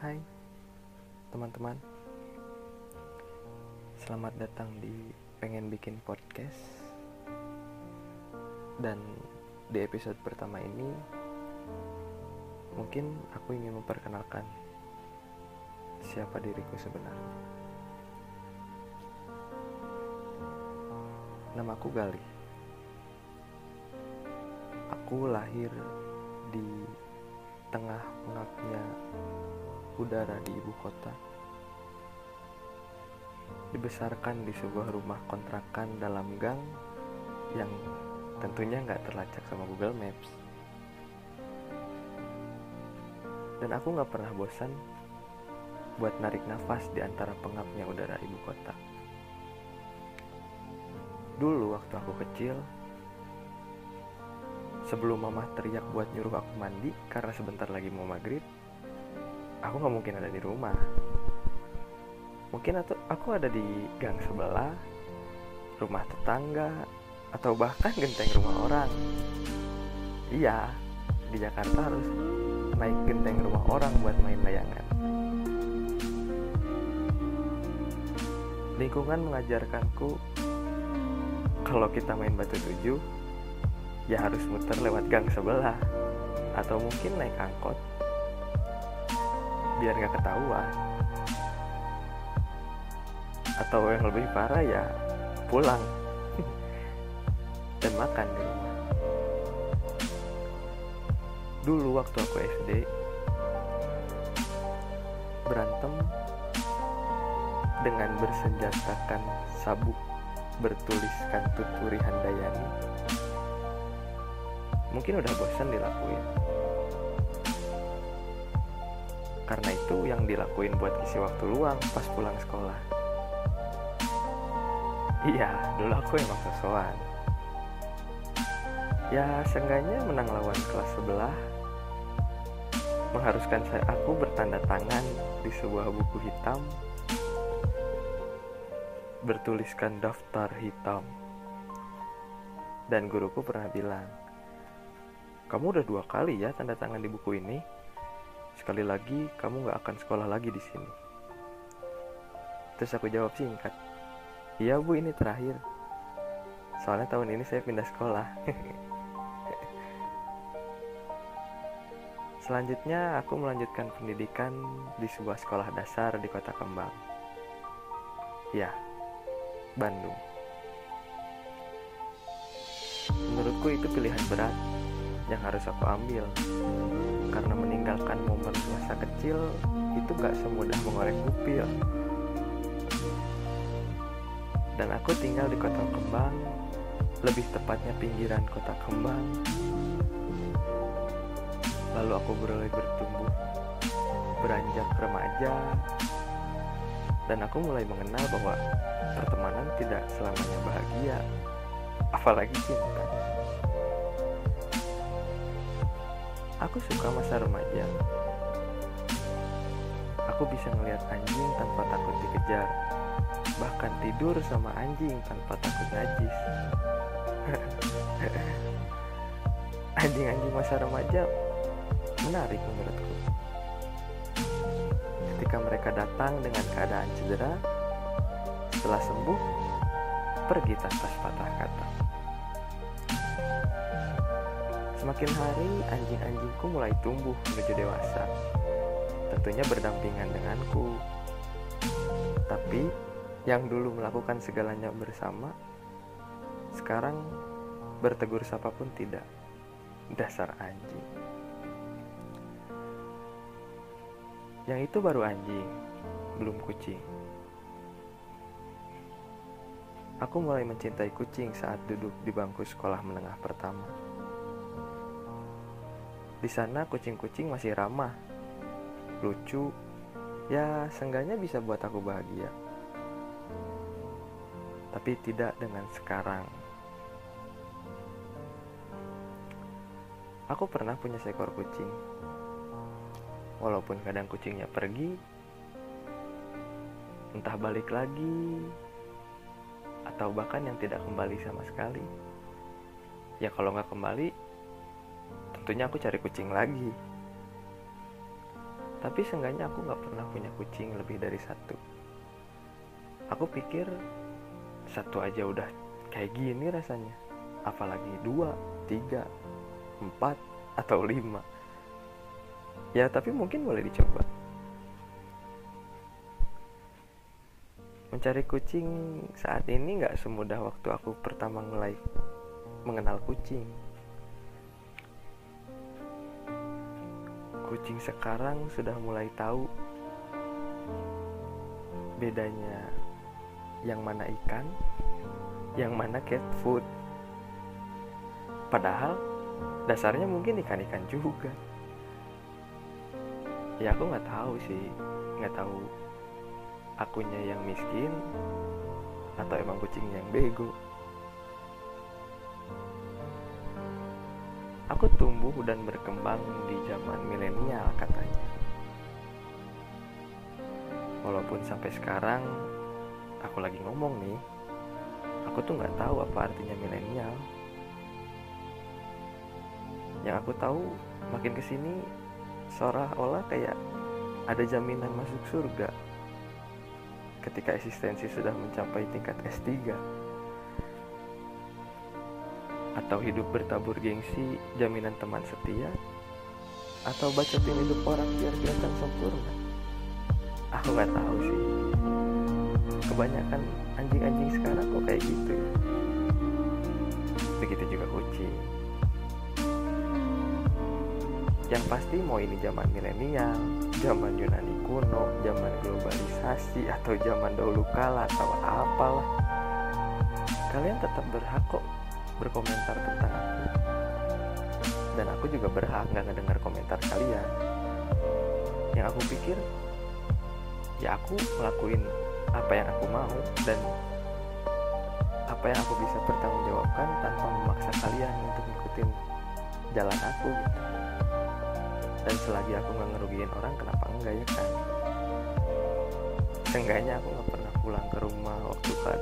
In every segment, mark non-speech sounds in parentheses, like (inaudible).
Hai teman-teman. Selamat datang di Pengen Bikin Podcast. Dan di episode pertama ini Mungkin aku ingin memperkenalkan Siapa diriku sebenarnya. Namaku Gali. Aku lahir di tengah pengapnya udara di ibu kota. Dibesarkan di sebuah rumah kontrakan dalam gang yang tentunya nggak terlacak sama Google Maps. Dan aku nggak pernah bosan buat narik nafas di antara pengapnya udara ibu kota. Dulu waktu aku kecil, sebelum mama teriak buat nyuruh aku mandi karena sebentar lagi mau maghrib, aku nggak mungkin ada di rumah. Mungkin atau aku ada di gang sebelah, rumah tetangga, atau bahkan genteng rumah orang. Iya, di Jakarta harus naik genteng rumah orang buat main layangan. Lingkungan mengajarkanku kalau kita main batu tujuh, ya harus muter lewat gang sebelah atau mungkin naik angkot biar nggak ketahuan. Atau yang lebih parah ya pulang. (laughs) Dan makan di rumah. Dulu waktu aku SD berantem dengan bersenjatakan sabuk bertuliskan tuturi handayani. Mungkin udah bosan dilakuin karena itu yang dilakuin buat isi waktu luang pas pulang sekolah. Iya dulu aku emang sesuan ya seenggaknya menang lawan kelas sebelah mengharuskan saya aku bertanda tangan di sebuah buku hitam bertuliskan daftar hitam. Dan guruku pernah bilang kamu udah dua kali ya tanda tangan di buku ini. Sekali lagi, kamu gak akan sekolah lagi di sini. Terus aku jawab singkat, iya bu ini terakhir. Soalnya tahun ini saya pindah sekolah. (laughs) Selanjutnya, aku melanjutkan pendidikan di sebuah sekolah dasar di kota Kembang. Ya, Bandung. Menurutku itu pilihan berat yang harus aku ambil. Karena meninggalkan momen masa kecil itu gak semudah mengorek upil dan aku tinggal di kota Kembang lebih tepatnya pinggiran kota Kembang. Lalu aku mulai bertumbuh beranjak remaja. Dan aku mulai mengenal bahwa pertemanan tidak selamanya bahagia apalagi cinta Aku suka masa remaja. Aku bisa ngelihat anjing tanpa takut dikejar. Bahkan tidur sama anjing tanpa takut najis. (laughs) Anjing-anjing masa remaja menarik menurutku. Ketika mereka datang dengan keadaan cedera, setelah sembuh, pergi tanpa sepatah kata. Semakin hari, anjing-anjingku mulai tumbuh menuju dewasa. Tentunya berdampingan denganku. Tapi, yang dulu melakukan segalanya bersama, sekarang bertegur sapa pun tidak. Dasar anjing. Yang itu baru anjing, belum kucing. Aku mulai mencintai kucing saat duduk di bangku sekolah menengah pertama. Di sana kucing-kucing masih ramah, lucu, ya seenggaknya bisa buat aku bahagia. Tapi tidak dengan sekarang. Aku pernah punya seekor kucing. Walaupun kadang kucingnya pergi, entah balik lagi, atau bahkan yang tidak kembali sama sekali. Ya kalau nggak kembali, tentunya aku cari kucing lagi. tapi seenggaknya aku nggak pernah punya kucing lebih dari satu. Aku pikir satu aja udah kayak gini rasanya. Apalagi dua tiga empat atau lima. Ya tapi mungkin boleh dicoba. Mencari kucing saat ini nggak semudah waktu aku pertama mulai mengenal kucing kucing sekarang sudah mulai tahu bedanya yang mana ikan, yang mana cat food. Padahal dasarnya mungkin ikan-ikan juga. Ya aku nggak tahu sih, nggak tahu akunya yang miskin atau emang kucingnya yang bego. Aku tumbuh dan berkembang di zaman milenial katanya. Walaupun sampai sekarang aku lagi ngomong nih, aku tuh nggak tahu apa artinya milenial. Yang aku tahu makin ke sini seolah-olah kayak ada jaminan masuk surga ketika eksistensi sudah mencapai tingkat S3 atau hidup bertabur gengsi jaminan teman setia? Atau bacotin hidup orang biar kelihatan sempurna? Aku nggak tahu sih. Kebanyakan anjing-anjing sekarang kok kayak gitu ya? Begitu juga kucing yang pasti mau ini zaman milenial zaman Yunani kuno zaman globalisasi atau zaman dahulu kala atau apalah. Kalian tetap berhak kok berkomentar tentang aku. Dan aku juga berhak nggak ngedengar komentar kalian. Yang aku pikir ya aku ngelakuin apa yang aku mau dan apa yang aku bisa bertanggungjawabkan tanpa memaksa kalian untuk ikutin jalan aku gitu. Dan selagi aku nggak ngerugiin orang kenapa enggak ya kan? Seenggaknya aku nggak pernah pulang ke rumah waktu kan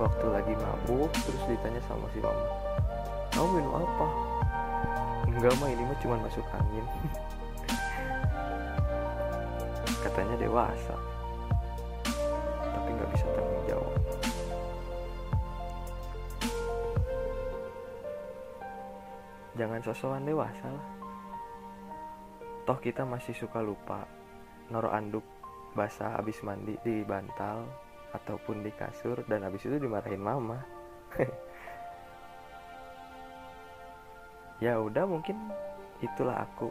waktu lagi mabuk terus ditanya sama si mama kamu minum apa? Enggak mah ini mah cuma masuk angin. (laughs) Katanya dewasa tapi nggak bisa tanggung jawab. Jangan sosokan dewasa lah. Toh kita masih suka lupa noro anduk basah habis mandi di bantal ataupun di kasur dan habis itu dimarahin mama. (laughs) Ya udah mungkin itulah aku.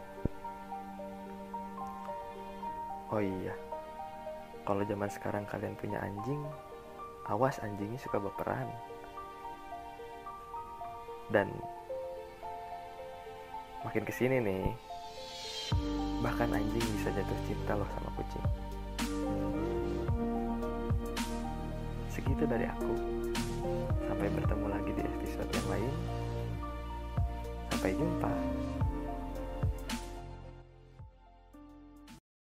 Oh iya kalau zaman sekarang kalian punya anjing awas anjingnya suka berperan. Dan makin ke sini nih bahkan anjing bisa jatuh cinta loh sama kucing segitu dari aku. Sampai bertemu lagi di episode yang lain. Sampai jumpa